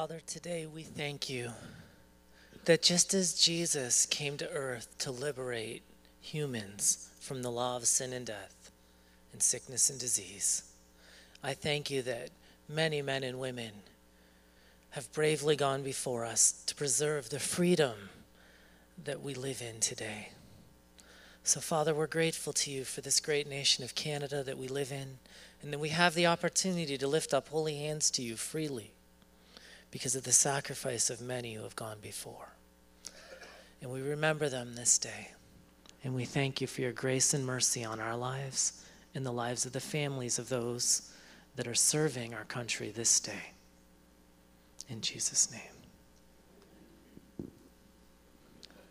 Father, today we thank you that just as Jesus came to earth to liberate humans from the law of sin and death and sickness and disease, I thank you that many men and women have bravely gone before us to preserve the freedom that we live in today. So, Father, we're grateful to you for this great nation of Canada that we live in, and that we have the opportunity to lift up holy hands to you freely because of the sacrifice of many who have gone before. And we remember them this day. And we thank you for your grace and mercy on our lives and the lives of the families of those that are serving our country this day. In Jesus' name.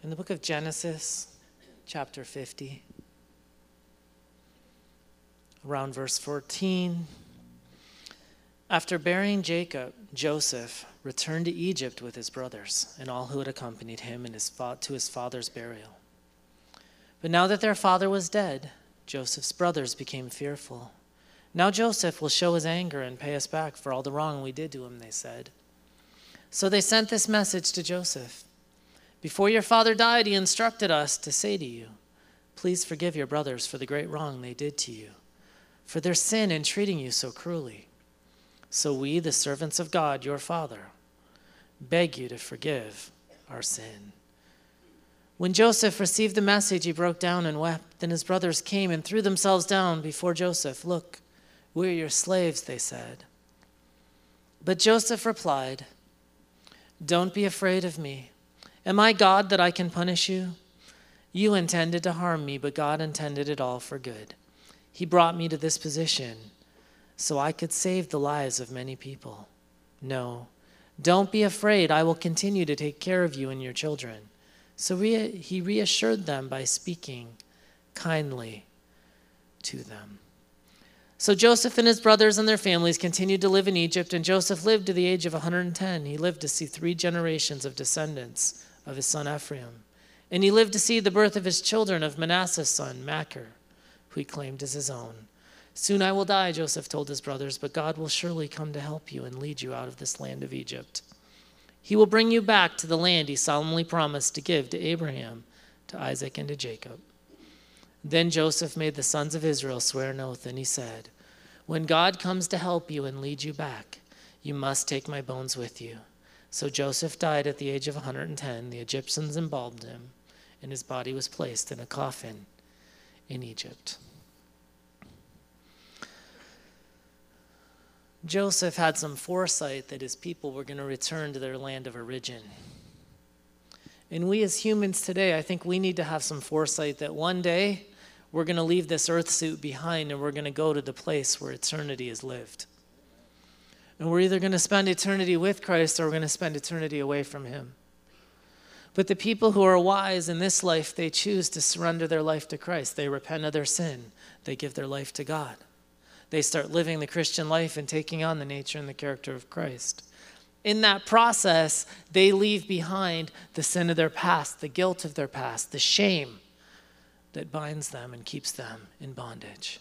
In the book of Genesis, chapter 50, around verse 14, after burying Jacob, Joseph returned to Egypt with his brothers and all who had accompanied him in his fa- to his father's burial. But now that their father was dead, Joseph's brothers became fearful. Now Joseph will show his anger and pay us back for all the wrong we did to him, they said. So they sent this message to Joseph Before your father died, he instructed us to say to you, Please forgive your brothers for the great wrong they did to you, for their sin in treating you so cruelly. So we, the servants of God, your Father, beg you to forgive our sin. When Joseph received the message, he broke down and wept. Then his brothers came and threw themselves down before Joseph. Look, we're your slaves, they said. But Joseph replied, Don't be afraid of me. Am I God that I can punish you? You intended to harm me, but God intended it all for good. He brought me to this position so I could save the lives of many people. No, don't be afraid. I will continue to take care of you and your children. So re- he reassured them by speaking kindly to them. So Joseph and his brothers and their families continued to live in Egypt, and Joseph lived to the age of 110. He lived to see three generations of descendants of his son Ephraim. And he lived to see the birth of his children of Manasseh's son, Machir, who he claimed as his own. Soon I will die, Joseph told his brothers, but God will surely come to help you and lead you out of this land of Egypt. He will bring you back to the land he solemnly promised to give to Abraham, to Isaac, and to Jacob. Then Joseph made the sons of Israel swear an oath, and he said, When God comes to help you and lead you back, you must take my bones with you. So Joseph died at the age of 110. The Egyptians embalmed him, and his body was placed in a coffin in Egypt. Joseph had some foresight that his people were going to return to their land of origin. And we as humans today, I think we need to have some foresight that one day we're going to leave this earth suit behind and we're going to go to the place where eternity is lived. And we're either going to spend eternity with Christ or we're going to spend eternity away from Him. But the people who are wise in this life, they choose to surrender their life to Christ. They repent of their sin, they give their life to God they start living the Christian life and taking on the nature and the character of Christ. In that process, they leave behind the sin of their past, the guilt of their past, the shame that binds them and keeps them in bondage.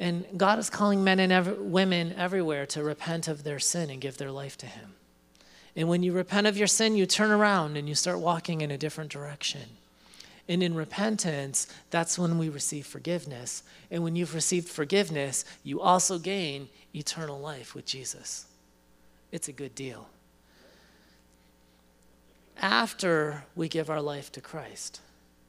And God is calling men and ev- women everywhere to repent of their sin and give their life to Him. And when you repent of your sin, you turn around and you start walking in a different direction. And in repentance, that's when we receive forgiveness. And when you've received forgiveness, you also gain eternal life with Jesus. It's a good deal. After we give our life to Christ,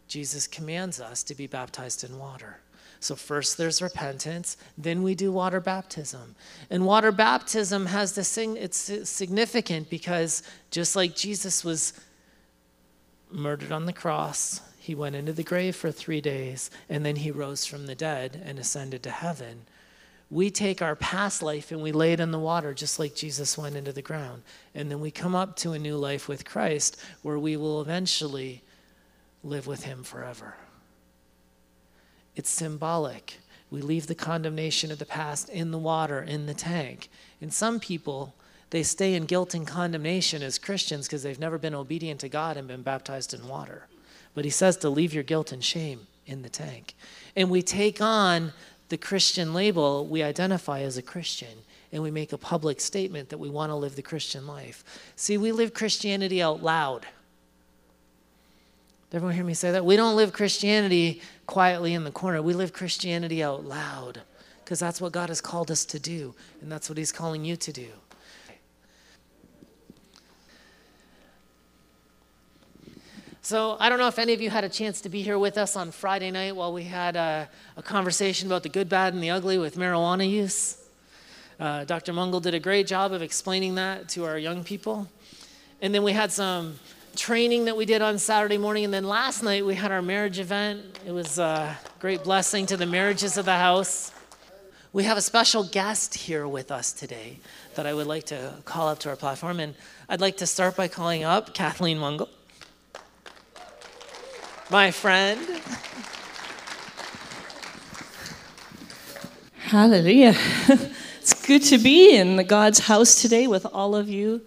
Jesus commands us to be baptized in water. So, first there's repentance, then we do water baptism. And water baptism has this thing, it's significant because just like Jesus was murdered on the cross, he went into the grave for three days, and then he rose from the dead and ascended to heaven. We take our past life and we lay it in the water, just like Jesus went into the ground. And then we come up to a new life with Christ where we will eventually live with him forever. It's symbolic. We leave the condemnation of the past in the water, in the tank. And some people, they stay in guilt and condemnation as Christians because they've never been obedient to God and been baptized in water. But he says to leave your guilt and shame in the tank. And we take on the Christian label, we identify as a Christian and we make a public statement that we want to live the Christian life. See, we live Christianity out loud. Did everyone hear me say that? We don't live Christianity quietly in the corner. We live Christianity out loud because that's what God has called us to do, and that's what He's calling you to do. So, I don't know if any of you had a chance to be here with us on Friday night while we had a, a conversation about the good, bad, and the ugly with marijuana use. Uh, Dr. Mungle did a great job of explaining that to our young people. And then we had some training that we did on Saturday morning. And then last night we had our marriage event. It was a great blessing to the marriages of the house. We have a special guest here with us today that I would like to call up to our platform. And I'd like to start by calling up Kathleen Mungle, my friend. Hallelujah. it's good to be in God's house today with all of you.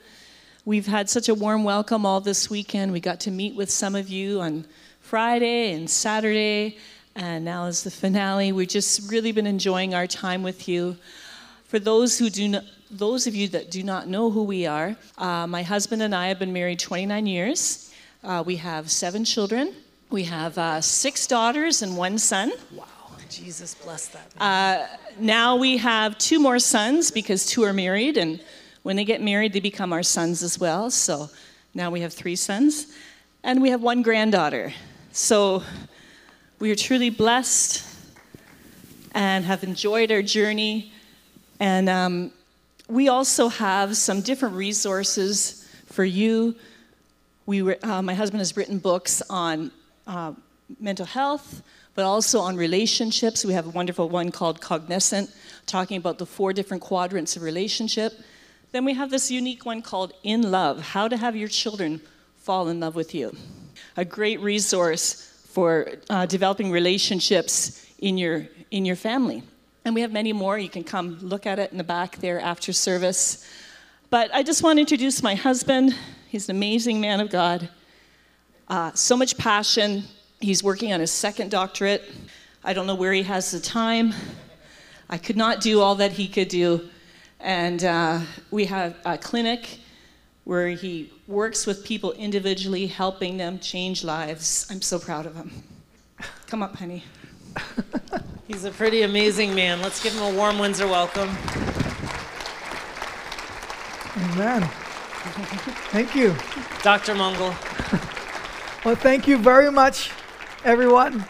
We've had such a warm welcome all this weekend. We got to meet with some of you on Friday and Saturday, and now is the finale. We've just really been enjoying our time with you. For those who do not, those of you that do not know who we are, uh, my husband and I have been married 29 years. Uh, we have seven children. We have uh, six daughters and one son. Wow, Jesus bless that. Uh, now we have two more sons because two are married and when they get married, they become our sons as well. So now we have three sons, and we have one granddaughter. So we are truly blessed and have enjoyed our journey. And um, we also have some different resources for you. We were, uh, my husband has written books on uh, mental health, but also on relationships. We have a wonderful one called Cognizant, talking about the four different quadrants of relationship. Then we have this unique one called In Love How to Have Your Children Fall in Love with You. A great resource for uh, developing relationships in your, in your family. And we have many more. You can come look at it in the back there after service. But I just want to introduce my husband. He's an amazing man of God. Uh, so much passion. He's working on his second doctorate. I don't know where he has the time. I could not do all that he could do. And uh, we have a clinic where he works with people individually, helping them change lives. I'm so proud of him. Come up, honey. He's a pretty amazing man. Let's give him a warm Windsor welcome. Amen. Thank you. Dr. Mungle. Well, thank you very much, everyone.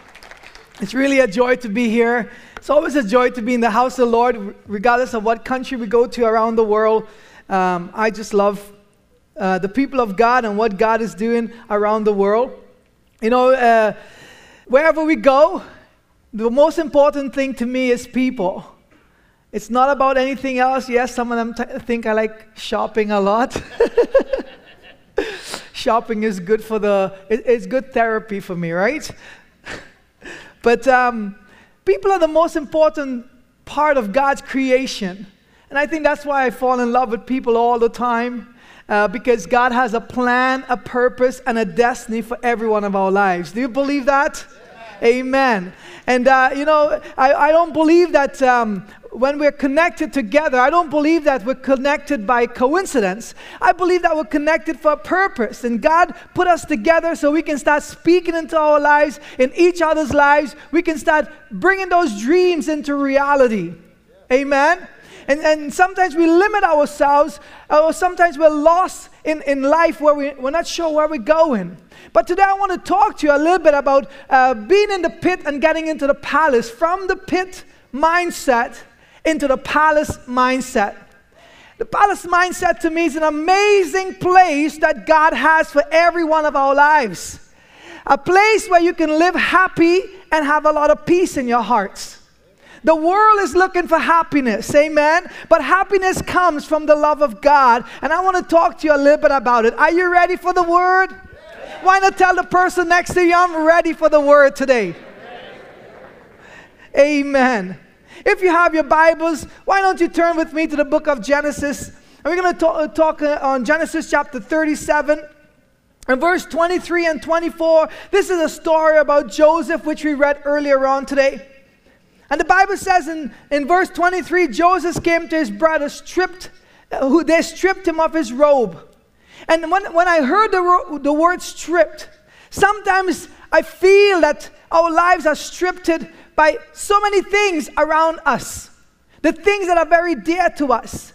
It's really a joy to be here. It's always a joy to be in the house of the Lord, regardless of what country we go to around the world. Um, I just love uh, the people of God and what God is doing around the world. You know, uh, wherever we go, the most important thing to me is people. It's not about anything else. Yes, some of them t- think I like shopping a lot. shopping is good for the, it, it's good therapy for me, right? but um, People are the most important part of God's creation. And I think that's why I fall in love with people all the time. Uh, because God has a plan, a purpose, and a destiny for every one of our lives. Do you believe that? Amen. And, uh, you know, I, I don't believe that um, when we're connected together, I don't believe that we're connected by coincidence. I believe that we're connected for a purpose. And God put us together so we can start speaking into our lives, in each other's lives. We can start bringing those dreams into reality. Amen. And, and sometimes we limit ourselves, or sometimes we're lost in, in life where we, we're not sure where we're going. But today I want to talk to you a little bit about uh, being in the pit and getting into the palace, from the pit mindset into the palace mindset. The palace mindset to me is an amazing place that God has for every one of our lives. A place where you can live happy and have a lot of peace in your hearts. The world is looking for happiness, amen? But happiness comes from the love of God. And I want to talk to you a little bit about it. Are you ready for the word? Why not tell the person next to you, I'm ready for the word today? Amen. If you have your Bibles, why don't you turn with me to the book of Genesis? And we're going to talk, talk uh, on Genesis chapter 37. And verse 23 and 24, this is a story about Joseph, which we read earlier on today. And the Bible says in, in verse 23 Joseph came to his brothers, stripped, uh, who they stripped him of his robe. And when, when I heard the, the word stripped, sometimes I feel that our lives are stripped by so many things around us. The things that are very dear to us.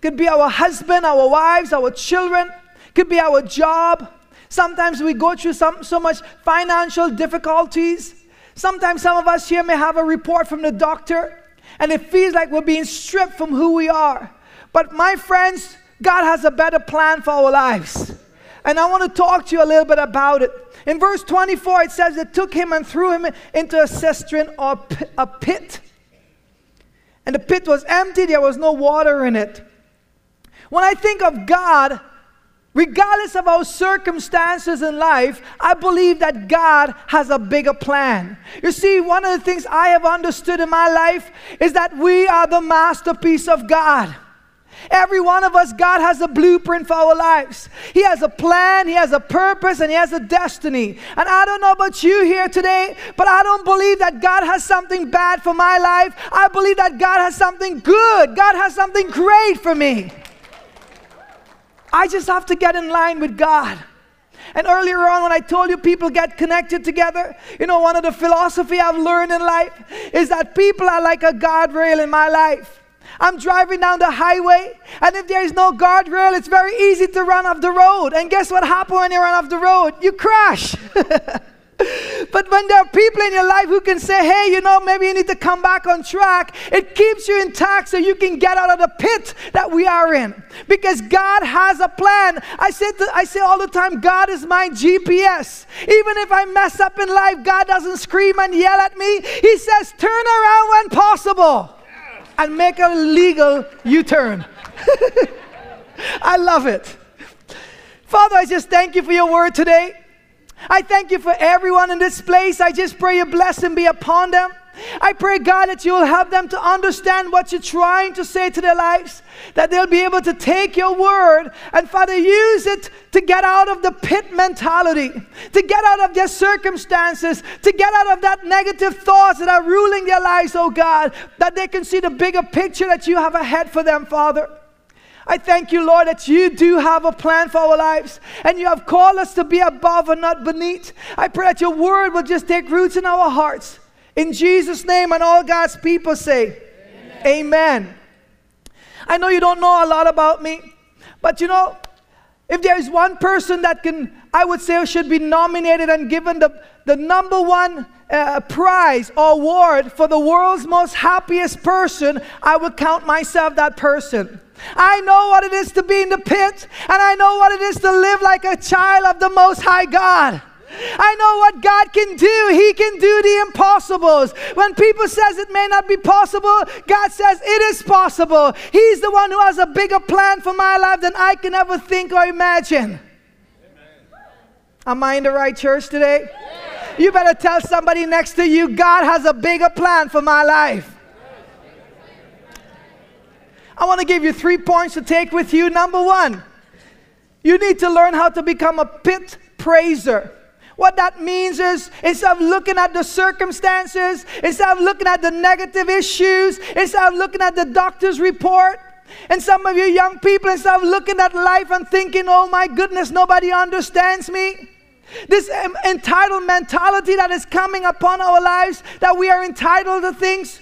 Could be our husband, our wives, our children, could be our job. Sometimes we go through some, so much financial difficulties. Sometimes some of us here may have a report from the doctor and it feels like we're being stripped from who we are. But my friends, God has a better plan for our lives. And I want to talk to you a little bit about it. In verse 24, it says, It took him and threw him into a cistern or a pit. And the pit was empty, there was no water in it. When I think of God, regardless of our circumstances in life, I believe that God has a bigger plan. You see, one of the things I have understood in my life is that we are the masterpiece of God. Every one of us, God has a blueprint for our lives. He has a plan, He has a purpose, and He has a destiny. And I don't know about you here today, but I don't believe that God has something bad for my life. I believe that God has something good, God has something great for me. I just have to get in line with God. And earlier on, when I told you people get connected together, you know, one of the philosophy I've learned in life is that people are like a guardrail in my life. I'm driving down the highway, and if there is no guardrail, it's very easy to run off the road. And guess what happens when you run off the road? You crash. But when there are people in your life who can say, hey, you know, maybe you need to come back on track, it keeps you intact so you can get out of the pit that we are in. Because God has a plan. I say, to, I say all the time, God is my GPS. Even if I mess up in life, God doesn't scream and yell at me. He says, turn around when possible and make a legal U turn. I love it. Father, I just thank you for your word today. I thank you for everyone in this place. I just pray your blessing be upon them. I pray, God, that you will help them to understand what you're trying to say to their lives, that they'll be able to take your word and, Father, use it to get out of the pit mentality, to get out of their circumstances, to get out of that negative thoughts that are ruling their lives, oh God, that they can see the bigger picture that you have ahead for them, Father. I thank you, Lord, that you do have a plan for our lives and you have called us to be above and not beneath. I pray that your word will just take roots in our hearts. In Jesus' name, and all God's people say, Amen. Amen. I know you don't know a lot about me, but you know, if there is one person that can, I would say, should be nominated and given the, the number one uh, prize or award for the world's most happiest person, I would count myself that person. I know what it is to be in the pit, and I know what it is to live like a child of the Most High God. I know what God can do. He can do the impossibles. When people says it may not be possible, God says it is possible. He's the one who has a bigger plan for my life than I can ever think or imagine. Amen. Am I in the right church today? You better tell somebody next to you, God has a bigger plan for my life. I want to give you three points to take with you. Number one, you need to learn how to become a pit praiser. What that means is instead of looking at the circumstances, instead of looking at the negative issues, instead of looking at the doctor's report, and some of you young people, instead of looking at life and thinking, oh my goodness, nobody understands me. This entitled mentality that is coming upon our lives, that we are entitled to things.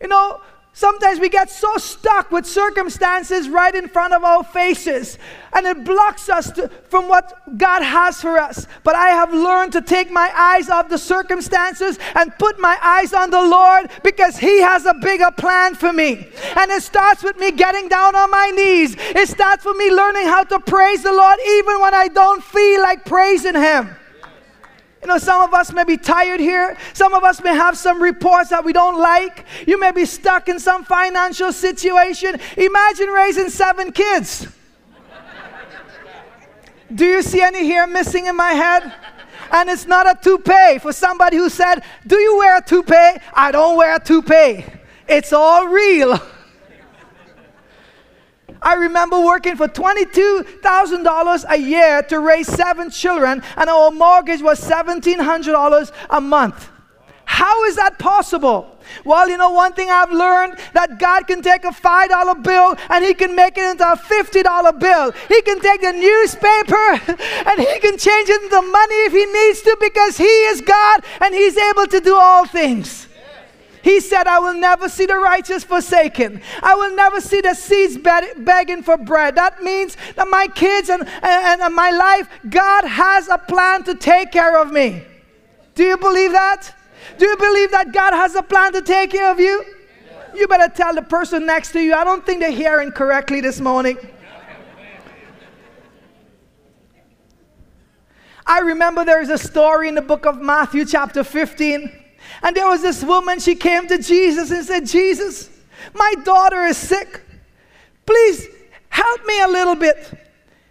You know, Sometimes we get so stuck with circumstances right in front of our faces, and it blocks us to, from what God has for us. But I have learned to take my eyes off the circumstances and put my eyes on the Lord because He has a bigger plan for me. And it starts with me getting down on my knees, it starts with me learning how to praise the Lord even when I don't feel like praising Him. You know, some of us may be tired here. Some of us may have some reports that we don't like. You may be stuck in some financial situation. Imagine raising seven kids. Do you see any hair missing in my head? And it's not a toupee for somebody who said, Do you wear a toupee? I don't wear a toupee. It's all real. I remember working for $22,000 a year to raise seven children, and our mortgage was $1,700 a month. How is that possible? Well, you know, one thing I've learned that God can take a $5 bill and He can make it into a $50 bill. He can take the newspaper and He can change it into money if He needs to because He is God and He's able to do all things. He said, I will never see the righteous forsaken. I will never see the seeds begging for bread. That means that my kids and, and, and my life, God has a plan to take care of me. Do you believe that? Do you believe that God has a plan to take care of you? You better tell the person next to you, I don't think they're hearing correctly this morning. I remember there is a story in the book of Matthew, chapter 15 and there was this woman, she came to Jesus and said, Jesus, my daughter is sick. Please help me a little bit.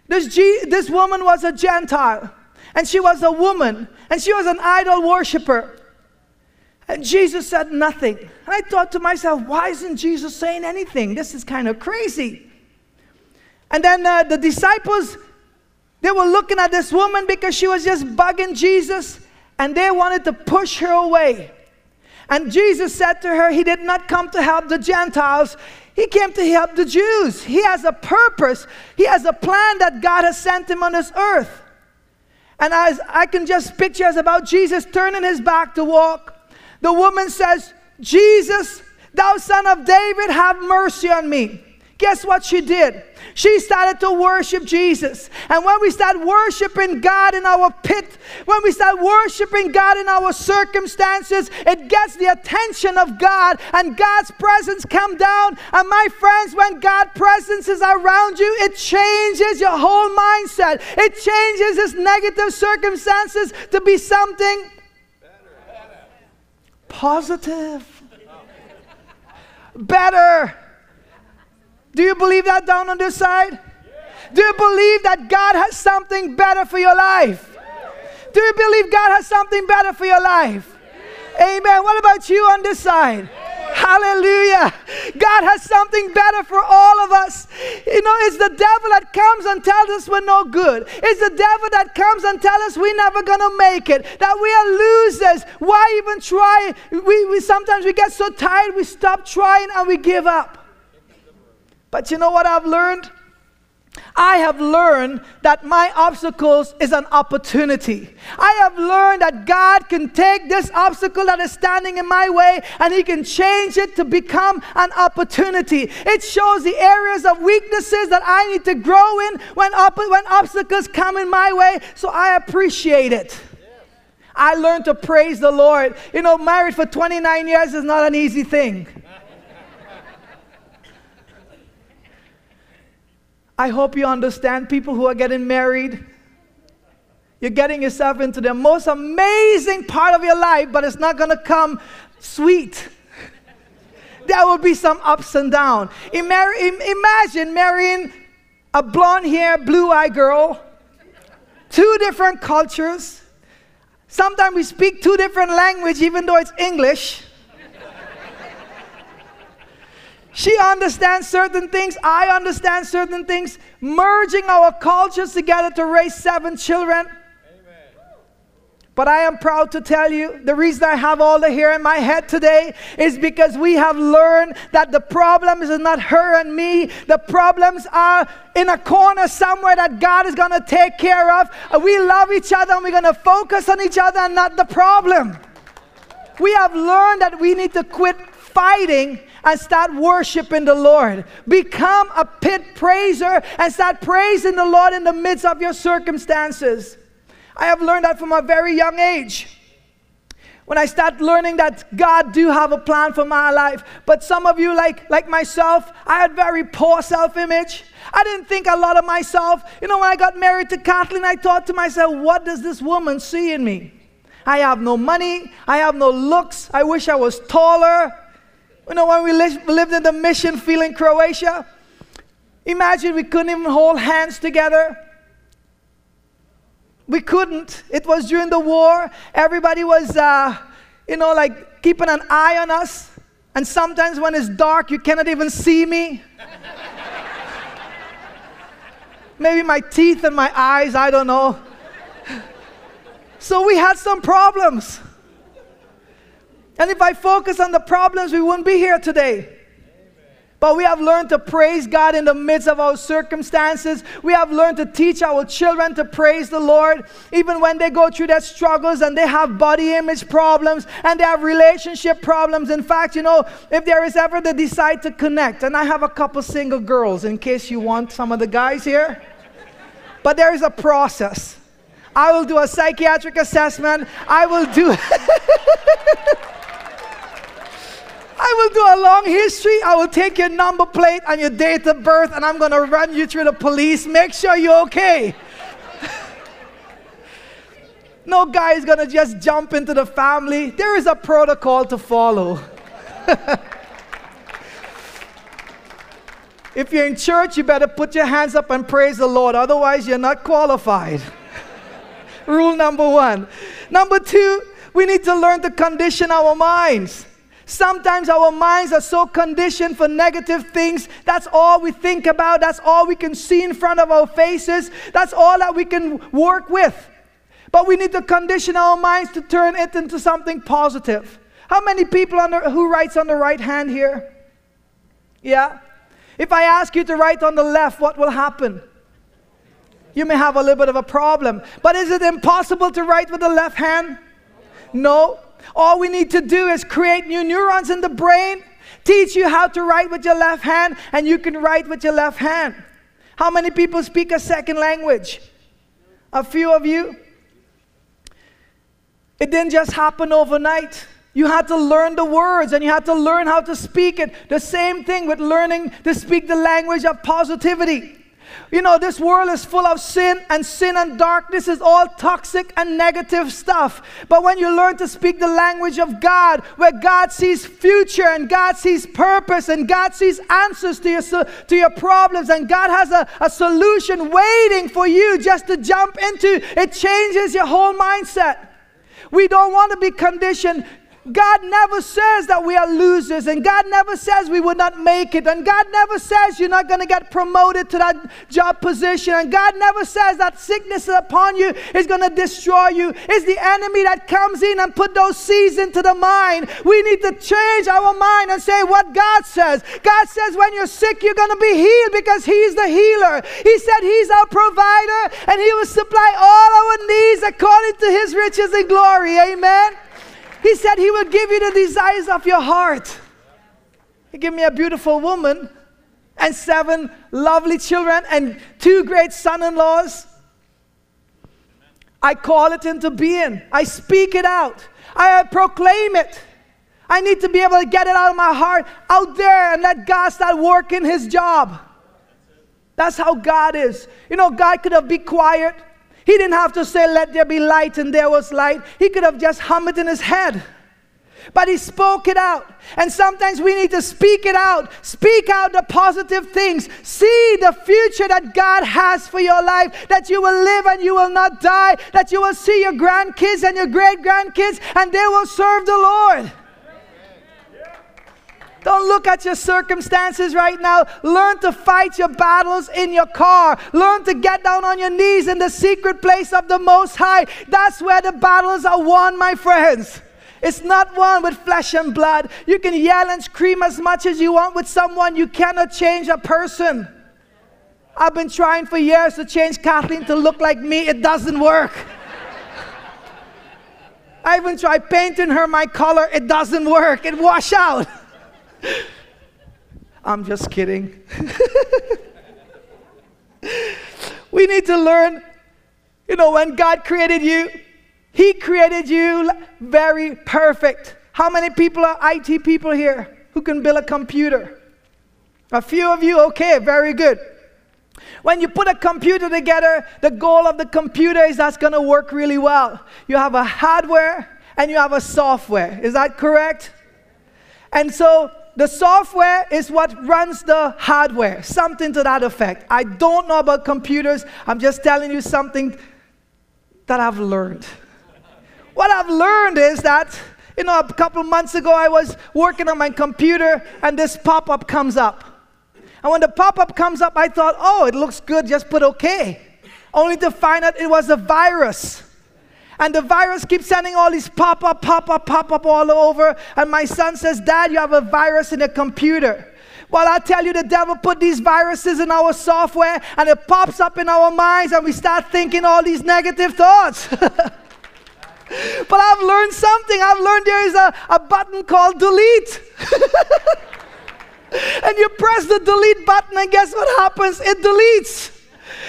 This, G- this woman was a Gentile, and she was a woman, and she was an idol worshiper. And Jesus said nothing. And I thought to myself, why isn't Jesus saying anything? This is kind of crazy. And then uh, the disciples, they were looking at this woman because she was just bugging Jesus, and they wanted to push her away. And Jesus said to her, He did not come to help the Gentiles, He came to help the Jews. He has a purpose, He has a plan that God has sent Him on this earth. And as I can just picture as about Jesus turning his back to walk, the woman says, Jesus, thou son of David, have mercy on me. Guess what she did? She started to worship Jesus. And when we start worshiping God in our pit, when we start worshiping God in our circumstances, it gets the attention of God and God's presence come down. And my friends, when God's presence is around you, it changes your whole mindset. It changes this negative circumstances to be something better. positive. Better. Do you believe that down on this side? Do you believe that God has something better for your life? Do you believe God has something better for your life? Amen. What about you on this side? Hallelujah. God has something better for all of us. You know, it's the devil that comes and tells us we're no good. It's the devil that comes and tells us we're never going to make it, that we are losers. Why even try? We, we sometimes we get so tired, we stop trying and we give up. But you know what I've learned? I have learned that my obstacles is an opportunity. I have learned that God can take this obstacle that is standing in my way and He can change it to become an opportunity. It shows the areas of weaknesses that I need to grow in when, op- when obstacles come in my way, so I appreciate it. I learned to praise the Lord. You know, married for 29 years is not an easy thing. I hope you understand people who are getting married. You're getting yourself into the most amazing part of your life, but it's not going to come sweet. There will be some ups and downs. Imagine marrying a blonde hair, blue eyed girl, two different cultures. Sometimes we speak two different languages, even though it's English. She understands certain things. I understand certain things. Merging our cultures together to raise seven children. But I am proud to tell you the reason I have all the hair in my head today is because we have learned that the problem is not her and me. The problems are in a corner somewhere that God is going to take care of. We love each other and we're going to focus on each other and not the problem. We have learned that we need to quit fighting and start worshiping the Lord. Become a pit praiser and start praising the Lord in the midst of your circumstances. I have learned that from a very young age. When I start learning that God do have a plan for my life. But some of you, like, like myself, I had very poor self-image. I didn't think a lot of myself. You know, when I got married to Kathleen, I thought to myself, what does this woman see in me? I have no money. I have no looks. I wish I was taller. You know, when we lived in the mission field in Croatia, imagine we couldn't even hold hands together. We couldn't. It was during the war. Everybody was, uh, you know, like keeping an eye on us. And sometimes when it's dark, you cannot even see me. Maybe my teeth and my eyes, I don't know. So we had some problems. And if I focus on the problems, we wouldn't be here today. But we have learned to praise God in the midst of our circumstances. We have learned to teach our children to praise the Lord, even when they go through their struggles and they have body image problems and they have relationship problems. In fact, you know, if there is ever the decide to connect, and I have a couple single girls in case you want some of the guys here, but there is a process. I will do a psychiatric assessment. I will do. I will do a long history. I will take your number plate and your date of birth, and I'm going to run you through the police. Make sure you're okay. no guy is going to just jump into the family. There is a protocol to follow. if you're in church, you better put your hands up and praise the Lord. Otherwise, you're not qualified. Rule number one. Number two, we need to learn to condition our minds. Sometimes our minds are so conditioned for negative things. That's all we think about. That's all we can see in front of our faces. That's all that we can work with. But we need to condition our minds to turn it into something positive. How many people the, who writes on the right hand here? Yeah? If I ask you to write on the left, what will happen? You may have a little bit of a problem. But is it impossible to write with the left hand? No. All we need to do is create new neurons in the brain, teach you how to write with your left hand, and you can write with your left hand. How many people speak a second language? A few of you? It didn't just happen overnight. You had to learn the words and you had to learn how to speak it. The same thing with learning to speak the language of positivity. You know, this world is full of sin, and sin and darkness is all toxic and negative stuff. But when you learn to speak the language of God, where God sees future and God sees purpose and God sees answers to your, to your problems, and God has a, a solution waiting for you just to jump into, it changes your whole mindset. We don't want to be conditioned God never says that we are losers, and God never says we would not make it, and God never says you're not going to get promoted to that job position, and God never says that sickness upon you is going to destroy you. It's the enemy that comes in and put those seeds into the mind. We need to change our mind and say what God says. God says when you're sick, you're going to be healed because He's the healer. He said He's our provider, and He will supply all our needs according to His riches and glory. Amen. He said He will give you the desires of your heart. He gave me a beautiful woman and seven lovely children and two great son in laws. I call it into being. I speak it out. I proclaim it. I need to be able to get it out of my heart out there and let God start working His job. That's how God is. You know, God could have been quiet he didn't have to say, Let there be light, and there was light. He could have just hummed it in his head. But he spoke it out. And sometimes we need to speak it out. Speak out the positive things. See the future that God has for your life. That you will live and you will not die. That you will see your grandkids and your great grandkids and they will serve the Lord. Don't look at your circumstances right now. Learn to fight your battles in your car. Learn to get down on your knees in the secret place of the Most High. That's where the battles are won, my friends. It's not won with flesh and blood. You can yell and scream as much as you want with someone. You cannot change a person. I've been trying for years to change Kathleen to look like me. It doesn't work. I even tried painting her my color. It doesn't work. It wash out. I'm just kidding. we need to learn, you know, when God created you, He created you very perfect. How many people are IT people here who can build a computer? A few of you, okay, very good. When you put a computer together, the goal of the computer is that's going to work really well. You have a hardware and you have a software. Is that correct? And so the software is what runs the hardware, something to that effect. I don't know about computers. I'm just telling you something that I've learned. What I've learned is that, you know, a couple months ago I was working on my computer and this pop up comes up. And when the pop up comes up, I thought, oh, it looks good, just put okay. Only to find out it was a virus. And the virus keeps sending all these pop up, pop up, pop up all over. And my son says, Dad, you have a virus in the computer. Well, I tell you, the devil put these viruses in our software and it pops up in our minds and we start thinking all these negative thoughts. but I've learned something. I've learned there is a, a button called delete. and you press the delete button, and guess what happens? It deletes.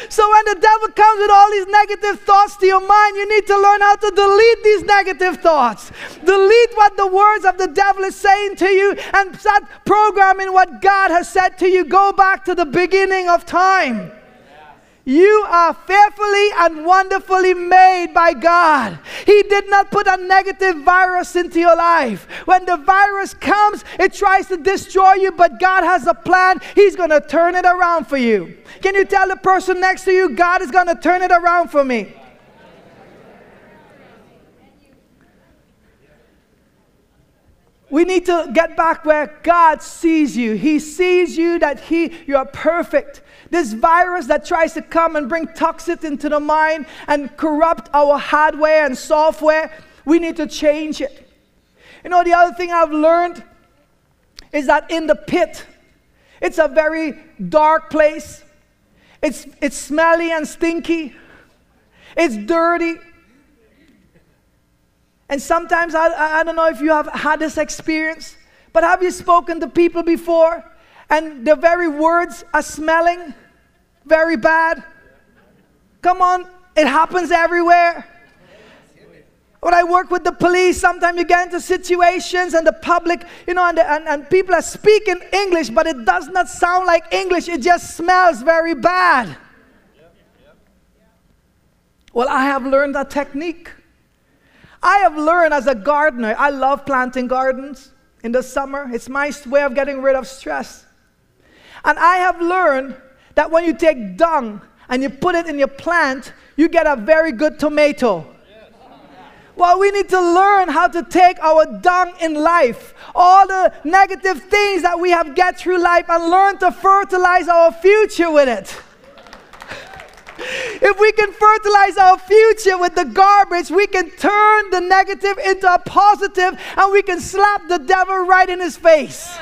So when the devil comes with all these negative thoughts to your mind, you need to learn how to delete these negative thoughts. Delete what the words of the devil is saying to you and start programming what God has said to you. Go back to the beginning of time. You are fearfully and wonderfully made by God. He did not put a negative virus into your life. When the virus comes, it tries to destroy you, but God has a plan. He's going to turn it around for you. Can you tell the person next to you, God is going to turn it around for me? We need to get back where God sees you. He sees you that he you are perfect. This virus that tries to come and bring toxins into the mind and corrupt our hardware and software, we need to change it. You know, the other thing I've learned is that in the pit, it's a very dark place. It's, it's smelly and stinky. It's dirty. And sometimes, I, I don't know if you have had this experience, but have you spoken to people before and the very words are smelling? Very bad? Come on, it happens everywhere. When I work with the police, sometimes you get into situations and the public, you know, and, the, and, and people are speaking English, but it does not sound like English. It just smells very bad. Well, I have learned a technique. I have learned as a gardener, I love planting gardens in the summer. It's my way of getting rid of stress. And I have learned that when you take dung and you put it in your plant, you get a very good tomato. Well, we need to learn how to take our dung in life, all the negative things that we have get through life, and learn to fertilize our future with it. If we can fertilize our future with the garbage, we can turn the negative into a positive and we can slap the devil right in his face.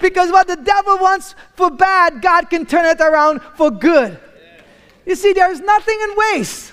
Because what the devil wants for bad, God can turn it around for good. You see, there is nothing in waste.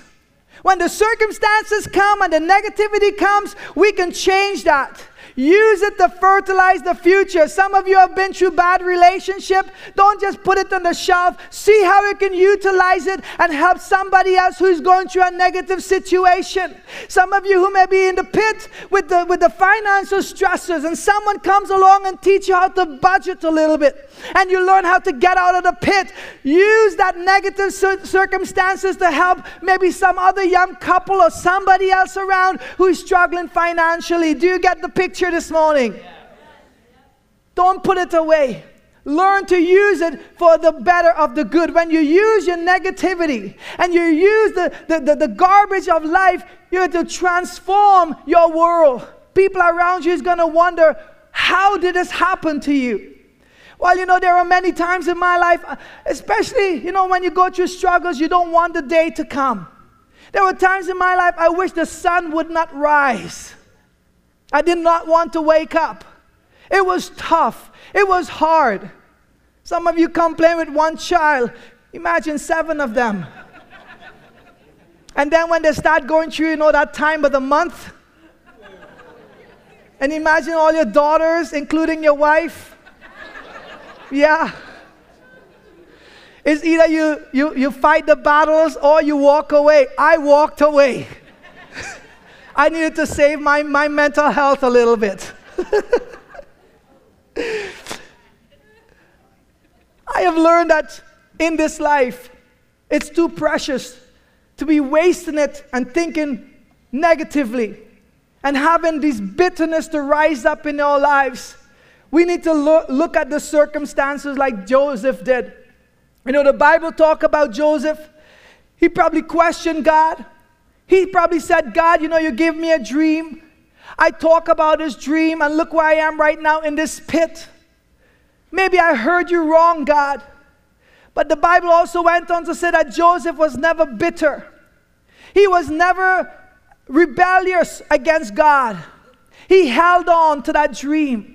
When the circumstances come and the negativity comes, we can change that. Use it to fertilize the future. Some of you have been through bad relationship. Don't just put it on the shelf. See how you can utilize it and help somebody else who's going through a negative situation. Some of you who may be in the pit with the with the financial stresses, and someone comes along and teach you how to budget a little bit, and you learn how to get out of the pit. Use that negative circumstances to help maybe some other young couple or somebody else around who's struggling financially. Do you get the picture? this morning. Don't put it away. Learn to use it for the better of the good. When you use your negativity and you use the, the, the, the garbage of life, you're to transform your world. People around you is going to wonder, how did this happen to you? Well, you know, there are many times in my life, uh, especially, you know, when you go through struggles, you don't want the day to come. There were times in my life I wish the sun would not rise. I did not want to wake up. It was tough. It was hard. Some of you complain with one child. Imagine seven of them. and then when they start going through, you know, that time of the month, And imagine all your daughters, including your wife. Yeah. It's either you, you, you fight the battles or you walk away. I walked away. I needed to save my, my mental health a little bit. I have learned that in this life, it's too precious to be wasting it and thinking negatively and having this bitterness to rise up in our lives. We need to look, at the circumstances like Joseph did. You know, the Bible talk about Joseph. He probably questioned God. He probably said, God, you know, you give me a dream. I talk about this dream, and look where I am right now in this pit. Maybe I heard you wrong, God. But the Bible also went on to say that Joseph was never bitter. He was never rebellious against God. He held on to that dream.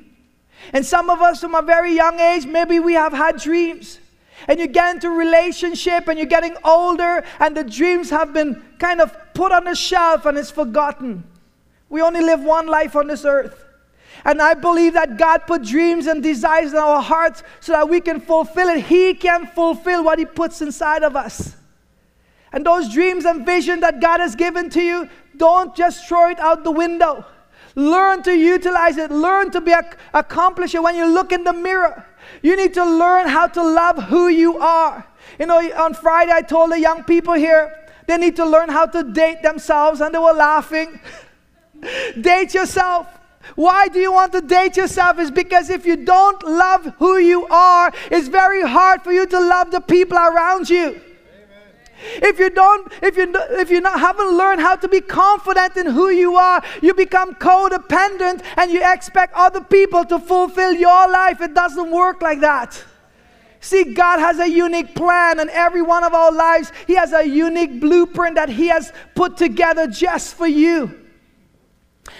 And some of us from a very young age, maybe we have had dreams. And you get into relationship and you're getting older and the dreams have been kind of put on the shelf and it's forgotten. We only live one life on this earth. And I believe that God put dreams and desires in our hearts so that we can fulfill it. He can fulfill what He puts inside of us. And those dreams and vision that God has given to you, don't just throw it out the window. Learn to utilize it. Learn to be a accomplisher when you look in the mirror. You need to learn how to love who you are. You know, on Friday I told the young people here they need to learn how to date themselves, and they were laughing. date yourself. Why do you want to date yourself? Is because if you don't love who you are, it's very hard for you to love the people around you. If you don't, if you if you not haven't learned how to be confident in who you are, you become codependent and you expect other people to fulfill your life. It doesn't work like that. See, God has a unique plan, and every one of our lives, He has a unique blueprint that He has put together just for you.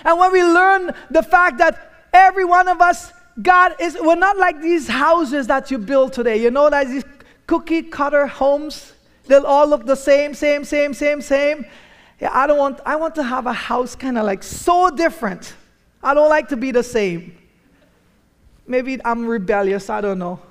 And when we learn the fact that every one of us, God is, we're not like these houses that you build today. You know, like these cookie cutter homes. They'll all look the same, same, same, same, same. Yeah, I don't want, I want to have a house kind of like so different. I don't like to be the same. Maybe I'm rebellious, I don't know.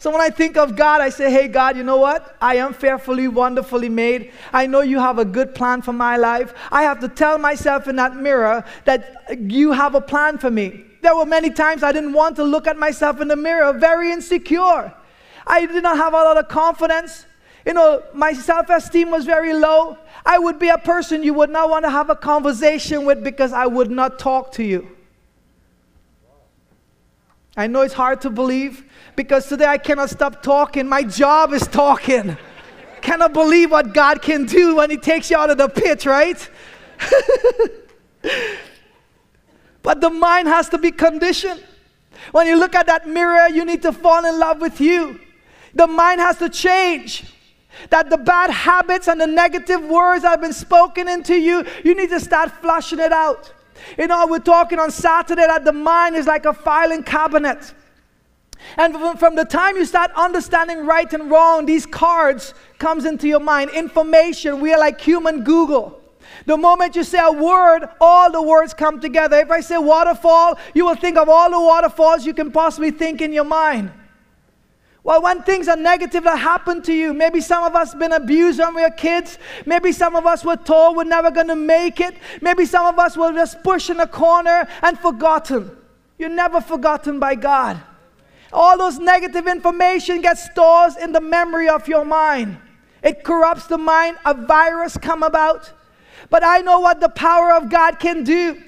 So when I think of God, I say, hey, God, you know what? I am fearfully, wonderfully made. I know you have a good plan for my life. I have to tell myself in that mirror that you have a plan for me. There were many times I didn't want to look at myself in the mirror, very insecure. I did not have a lot of confidence. You know, my self esteem was very low. I would be a person you would not want to have a conversation with because I would not talk to you. I know it's hard to believe, because today I cannot stop talking. My job is talking. cannot believe what God can do when He takes you out of the pit, right? but the mind has to be conditioned. When you look at that mirror, you need to fall in love with you. The mind has to change. That the bad habits and the negative words that have been spoken into you, you need to start flushing it out. You know, we're talking on Saturday that the mind is like a filing cabinet. And from the time you start understanding right and wrong, these cards comes into your mind. Information, we are like human Google. The moment you say a word, all the words come together. If I say waterfall, you will think of all the waterfalls you can possibly think in your mind. Well, when things are negative that happen to you, maybe some of us been abused when we were kids. Maybe some of us were told we're never going to make it. Maybe some of us were just pushed in a corner and forgotten. You're never forgotten by God. All those negative information gets stored in the memory of your mind. It corrupts the mind. A virus come about. But I know what the power of God can do.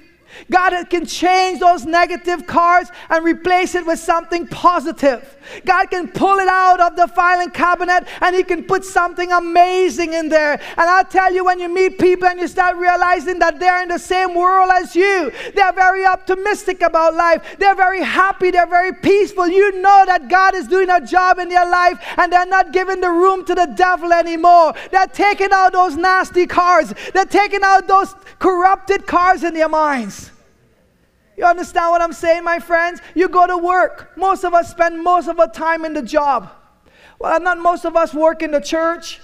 God can change those negative cards and replace it with something positive. God can pull it out of the filing cabinet and He can put something amazing in there. And I'll tell you, when you meet people and you start realizing that they're in the same world as you, they're very optimistic about life, they're very happy, they're very peaceful. You know that God is doing a job in their life and they're not giving the room to the devil anymore. They're taking out those nasty cards, they're taking out those corrupted cards in their minds. You understand what I'm saying, my friends? You go to work. Most of us spend most of our time in the job. Well, not most of us work in the church.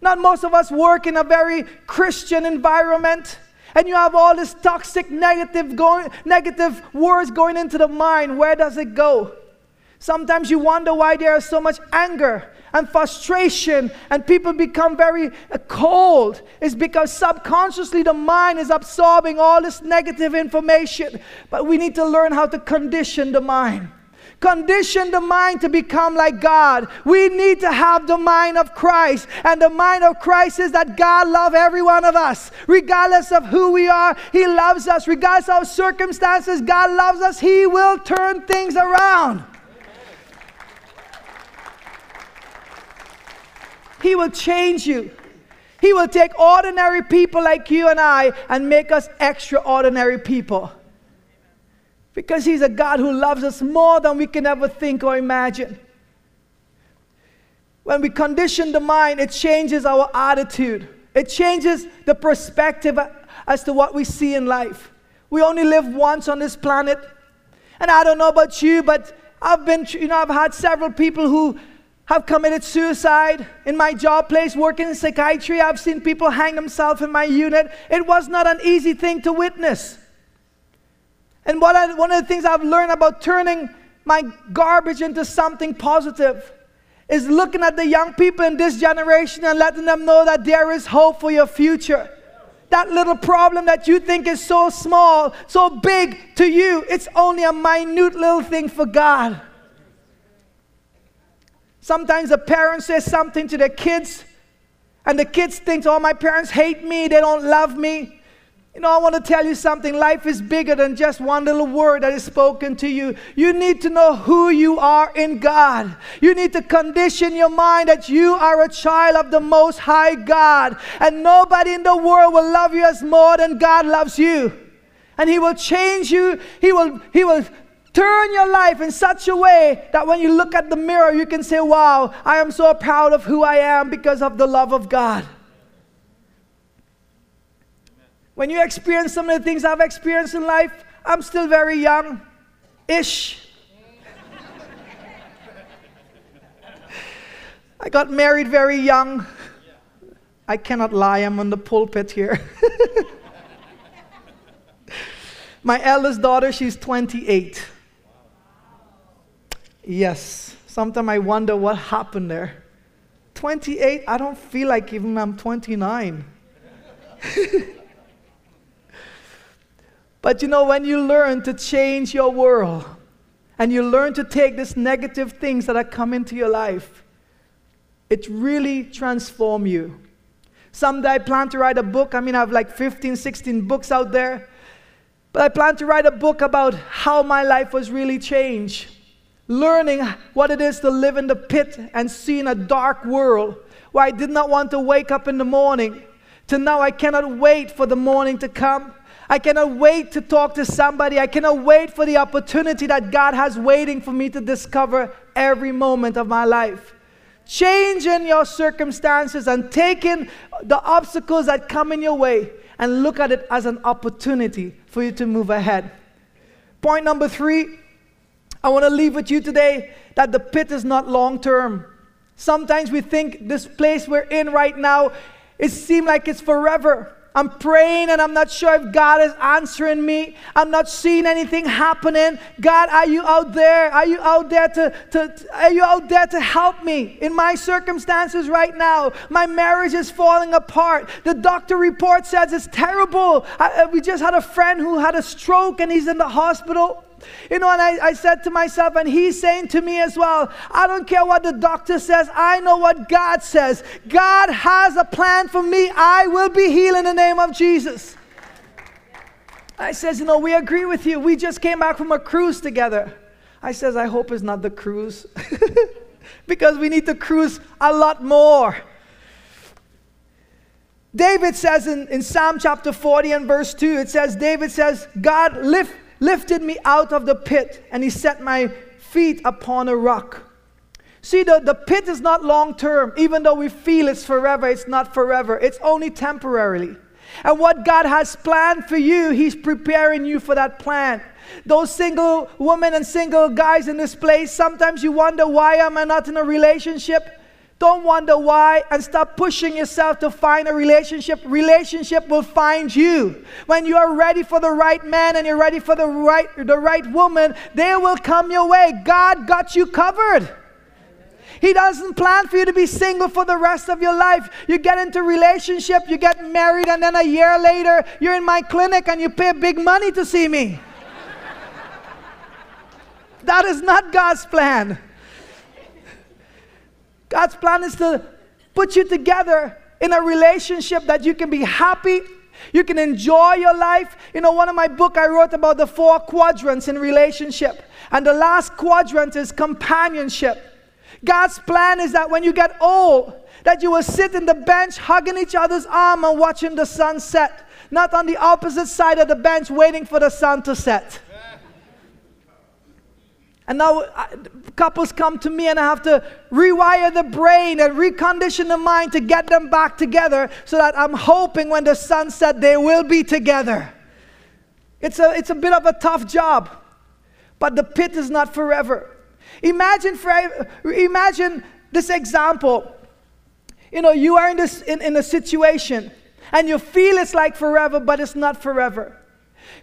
Not most of us work in a very Christian environment. and you have all this toxic negative going negative words going into the mind where does it go sometimes you wonder why there is so much anger and frustration and people become very uh, cold is because subconsciously the mind is absorbing all this negative information. But we need to learn how to condition the mind. Condition the mind to become like God. We need to have the mind of Christ. And the mind of Christ is that God loves every one of us. Regardless of who we are, He loves us. Regardless of circumstances, God loves us. He will turn things around. He will change you. He will take ordinary people like you and I and make us extraordinary people. Because He's a God who loves us more than we can ever think or imagine. When we condition the mind, it changes our attitude, it changes the perspective as to what we see in life. We only live once on this planet. And I don't know about you, but I've been, you know, I've had several people who have committed suicide in my job place working in psychiatry. I've seen people hang themselves in my unit. It was not an easy thing to witness. And what I, one of the things I've learned about turning my garbage into something positive is looking at the young people in this generation and letting them know that there is hope for your future. That little problem that you think is so small, so big to you, it's only a minute little thing for God. Sometimes a parent says something to their kids, and the kids think, oh, my parents hate me, they don't love me. You know, I want to tell you something. Life is bigger than just one little word that is spoken to you. You need to know who you are in God. You need to condition your mind that you are a child of the Most High God. And nobody in the world will love you as more than God loves you. And He will change you. He will, he will Turn your life in such a way that when you look at the mirror, you can say, Wow, I am so proud of who I am because of the love of God. When you experience some of the things I've experienced in life, I'm still very young ish. I got married very young. I cannot lie, I'm on the pulpit here. My eldest daughter, she's 28. Yes. Sometimes I wonder what happened there. 28, I don't feel like even I'm 29. but you know, when you learn to change your world and you learn to take these negative things that are coming into your life, it really transforms you. Someday I plan to write a book. I mean, I have like 15, 16 books out there. But I plan to write a book about how my life was really changed learning what it is to live in the pit and see in a dark world where I did not want to wake up in the morning, to now I cannot wait for the morning to come. I cannot wait to talk to somebody. I cannot wait for the opportunity that God has waiting for me to discover every moment of my life. Changing your circumstances and taking the obstacles that come in your way and look at it as an opportunity for you to move ahead. Point number three I want to leave with you today that the pit is not long term. Sometimes we think this place we're in right now, it seems like it's forever. I'm praying and I'm not sure if God is answering me. I'm not seeing anything happening. God, are you out there? Are you out there to, to, are you out there to help me in my circumstances right now? My marriage is falling apart. The doctor report says it's terrible. I, uh, we just had a friend who had a stroke and he's in the hospital. You know, and I, I said to myself, and he's saying to me as well, I don't care what the doctor says, I know what God says. God has a plan for me. I will be healed in the name of Jesus. I says, you know, we agree with you. We just came back from a cruise together. I says, I hope it's not the cruise. because we need to cruise a lot more. David says in, in Psalm chapter 40 and verse 2, it says, David says, God lift lifted me out of the pit, and he set my feet upon a rock. See, the, the pit is not long term. Even though we feel it's forever, it's not forever. It's only temporarily. And what God has planned for you, He's preparing you for that plan. Those single women and single guys in this place, sometimes you wonder, why am I not in a relationship? Don't wonder why and stop pushing yourself to find a relationship. Relationship will find you. When you are ready for the right man and you're ready for the right the right woman, they will come your way. God got you covered. He doesn't plan for you to be single for the rest of your life. You get into relationship, you get married and then a year later you're in my clinic and you pay big money to see me. that is not God's plan. God's plan is to put you together in a relationship that you can be happy, you can enjoy your life. You know, one of my book I wrote about the four quadrants in relationship, and the last quadrant is companionship. God's plan is that when you get old, that you will sit in the bench hugging each other's arm and watching the sun set, not on the opposite side of the bench waiting for the sun to set. And now uh, couples come to me and I have to rewire the brain and recondition the mind to get them back together so that I'm hoping when the sun set they will be together. It's a, it's a bit of a tough job, but the pit is not forever. Imagine, for, imagine this example. You know, you are in, this, in, in a situation and you feel it's like forever, but it's not forever.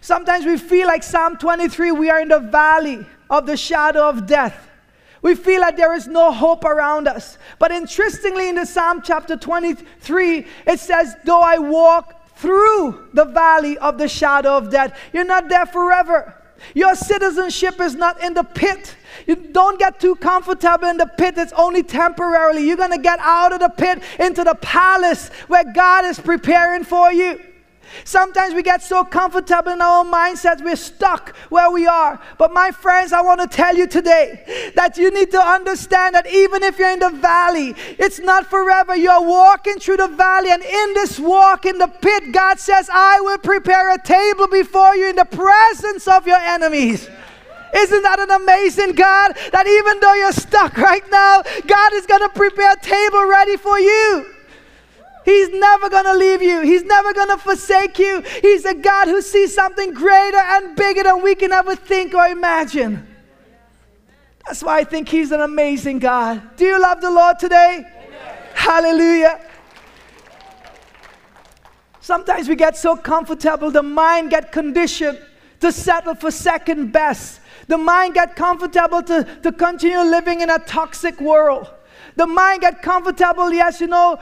Sometimes we feel like Psalm 23, we are in the valley of the shadow of death. We feel like there is no hope around us. But interestingly, in the Psalm chapter 23, it says, Though I walk through the valley of the shadow of death, you're not there forever. Your citizenship is not in the pit. You don't get too comfortable in the pit. It's only temporarily. You're going to get out of the pit into the palace where God is preparing for you. Sometimes we get so comfortable in our own mindsets, we're stuck where we are. But my friends, I want to tell you today that you need to understand that even if you're in the valley, it's not forever. You're walking through the valley, and in this walk in the pit, God says, I will prepare a table before you in the presence of your enemies. Isn't that an amazing God? That even though you're stuck right now, God is going to prepare a table ready for you. He's never going to leave you. He's never going to forsake you. He's a God who sees something greater and bigger than we can ever think or imagine. That's why I think He's an amazing God. Do you love the Lord today? Amen. Hallelujah. Sometimes we get so comfortable, the mind get conditioned to settle for second best. The mind get comfortable to, to continue living in a toxic world. The mind get comfortable, yes, you know,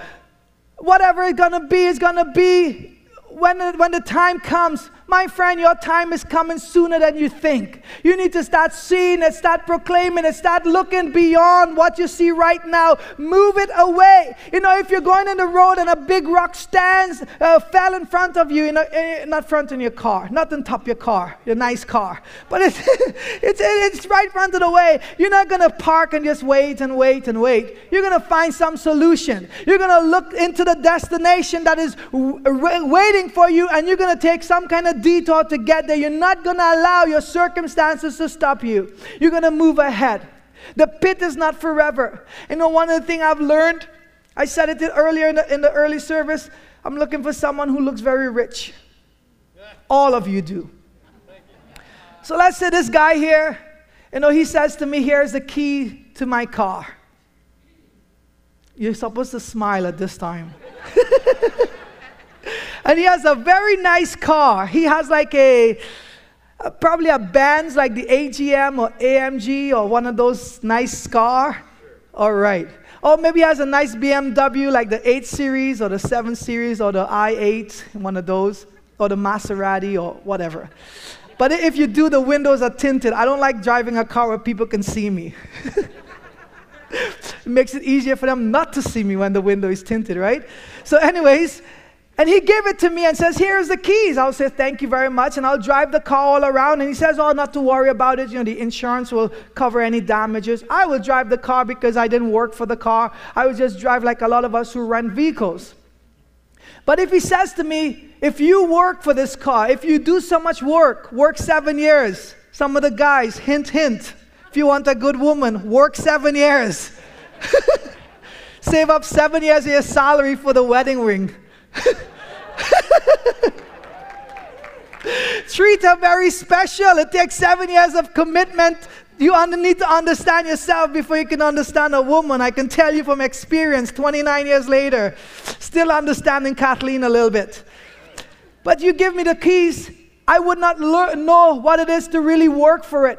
whatever it's to be is to be when, when the time comes my friend, your time is coming sooner than you think. You need to start seeing it, start proclaiming it, start looking beyond what you see right now. Move it away. You know, if you're going in the road and a big rock stands, uh, fell in front of you, in a, uh, not front in your car, not on top of your car, your nice car, but it's, it's, it's right front of the way. You're not going to park and just wait and wait and wait. You're going to find some solution. You're going to look into the destination that is w- waiting for you, and you're going to take some kind of detour to get there. You're not going to allow your circumstances to stop you. You're going to move ahead. The pit is not forever. You know, one of the things I've learned, I said it earlier in the, in the early service, I'm looking for someone who looks very rich. All of you do. So let's say this guy here, you know, he says to me, Here's the key to my car. You're supposed to smile at this time. and he has a very nice car. He has like a, a probably a Benz like the AGM or AMG or one of those nice car. All right. Or maybe he has a nice BMW like the 8 Series or the 7 Series or the i8, one of those, or the Maserati or whatever. But if you do, the windows are tinted. I don't like driving a car where people can see me. it makes it easier for them not to see me when the window is tinted, right? So, anyways, and he gave it to me and says, Here's the keys. I'll say, Thank you very much. And I'll drive the car all around. And he says, Oh, not to worry about it. You know, the insurance will cover any damages. I will drive the car because I didn't work for the car. I would just drive like a lot of us who rent vehicles. But if he says to me, If you work for this car, if you do so much work, work seven years, some of the guys, hint, hint, if you want a good woman, work seven years. Save up seven years of your salary for the wedding ring. Treat her very special. It takes seven years of commitment. You need to understand yourself before you can understand a woman. I can tell you from experience, 29 years later, still understanding Kathleen a little bit. But you give me the keys, I would not know what it is to really work for it.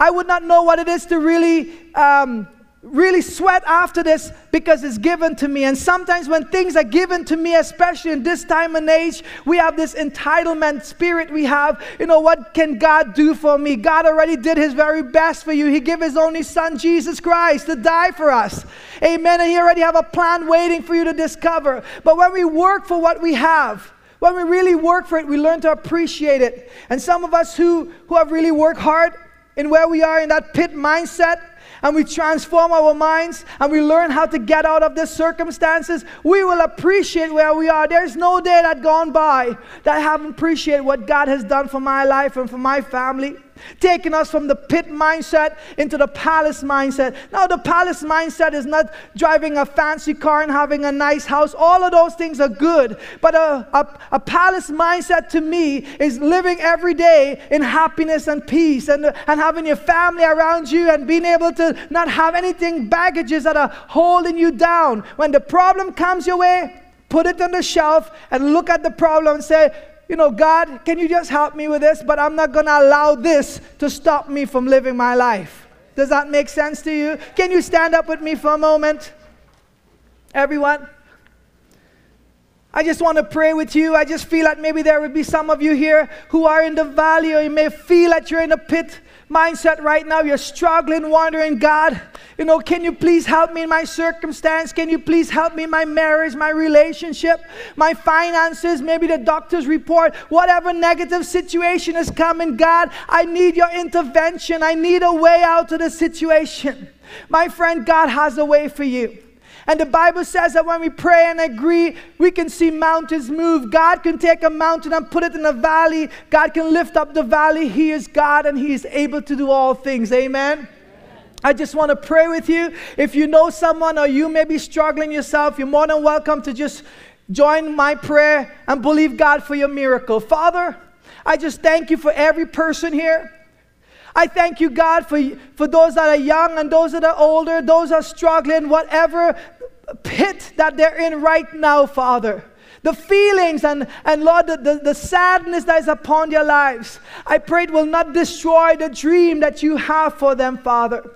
I would not know what it is to really um, really sweat after this because it's given to me. And sometimes when things are given to me, especially in this time and age, we have this entitlement spirit we have. You know, what can God do for me? God already did his very best for you. He gave his only son, Jesus Christ, to die for us. Amen. And he already have a plan waiting for you to discover. But when we work for what we have, when we really work for it, we learn to appreciate it. And some of us who, who have really worked hard in where we are in that pit mindset, and we transform our minds and we learn how to get out of these circumstances, we will appreciate where we are. There's no day that gone by that I haven't appreciated what God has done for my life and for my family taking us from the pit mindset into the palace mindset. Now, the palace mindset is not driving a fancy car and having a nice house. All of those things are good. But a, a, a palace mindset to me is living every day in happiness and peace and, and having your family around you and being able to not have anything, baggages that are holding you down. When the problem comes your way, put it on the shelf and look at the problem and say, you know, God, can you just help me with this? But I'm not going to allow this to stop me from living my life. Does that make sense to you? Can you stand up with me for a moment? Everyone? I just want to pray with you. I just feel like maybe there would be some of you here who are in the valley, or you may feel that you're in a pit mindset right now. You're struggling, wondering, God, you know, can you please help me in my circumstance? Can you please help me in my marriage, my relationship, my finances, maybe the doctor's report, whatever negative situation is coming? God, I need your intervention. I need a way out of the situation. My friend, God has a way for you. And the Bible says that when we pray and agree, we can see mountains move. God can take a mountain and put it in a valley. God can lift up the valley. He is God and He is able to do all things. Amen. I just want to pray with you. If you know someone or you may be struggling yourself, you're more than welcome to just join my prayer and believe God for your miracle. Father, I just thank you for every person here. I thank you, God, for, for those that are young and those that are older, those that are struggling, whatever pit that they're in right now, Father. The feelings and, and Lord, the, the, the, sadness that is upon their lives. I pray it will not destroy the dream that you have for them, Father.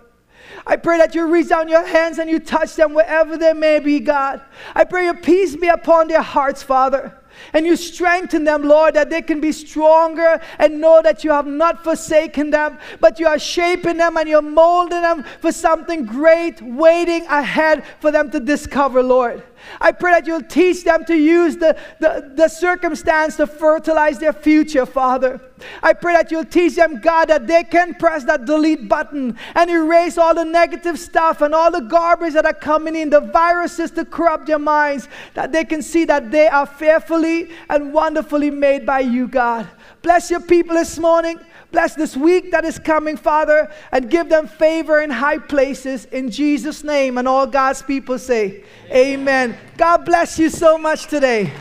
I pray that you reach down your hands and you touch them wherever they may be, God. I pray your peace be upon their hearts, Father. And you strengthen them, Lord, that they can be stronger and know that you have not forsaken them, but you are shaping them and you're molding them for something great waiting ahead for them to discover, Lord. I pray that you'll teach them to use the, the, the circumstance to fertilize their future, Father. I pray that you'll teach them, God, that they can press that delete button and erase all the negative stuff and all the garbage that are coming in, the viruses to corrupt their minds, that they can see that they are fearfully and wonderfully made by you, God. Bless your people this morning. Bless this week that is coming, Father, and give them favor in high places in Jesus' name. And all God's people say, Amen. Amen. God bless you so much today.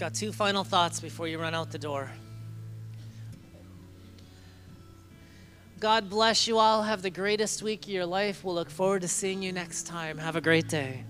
Got two final thoughts before you run out the door. God bless you all. Have the greatest week of your life. We'll look forward to seeing you next time. Have a great day.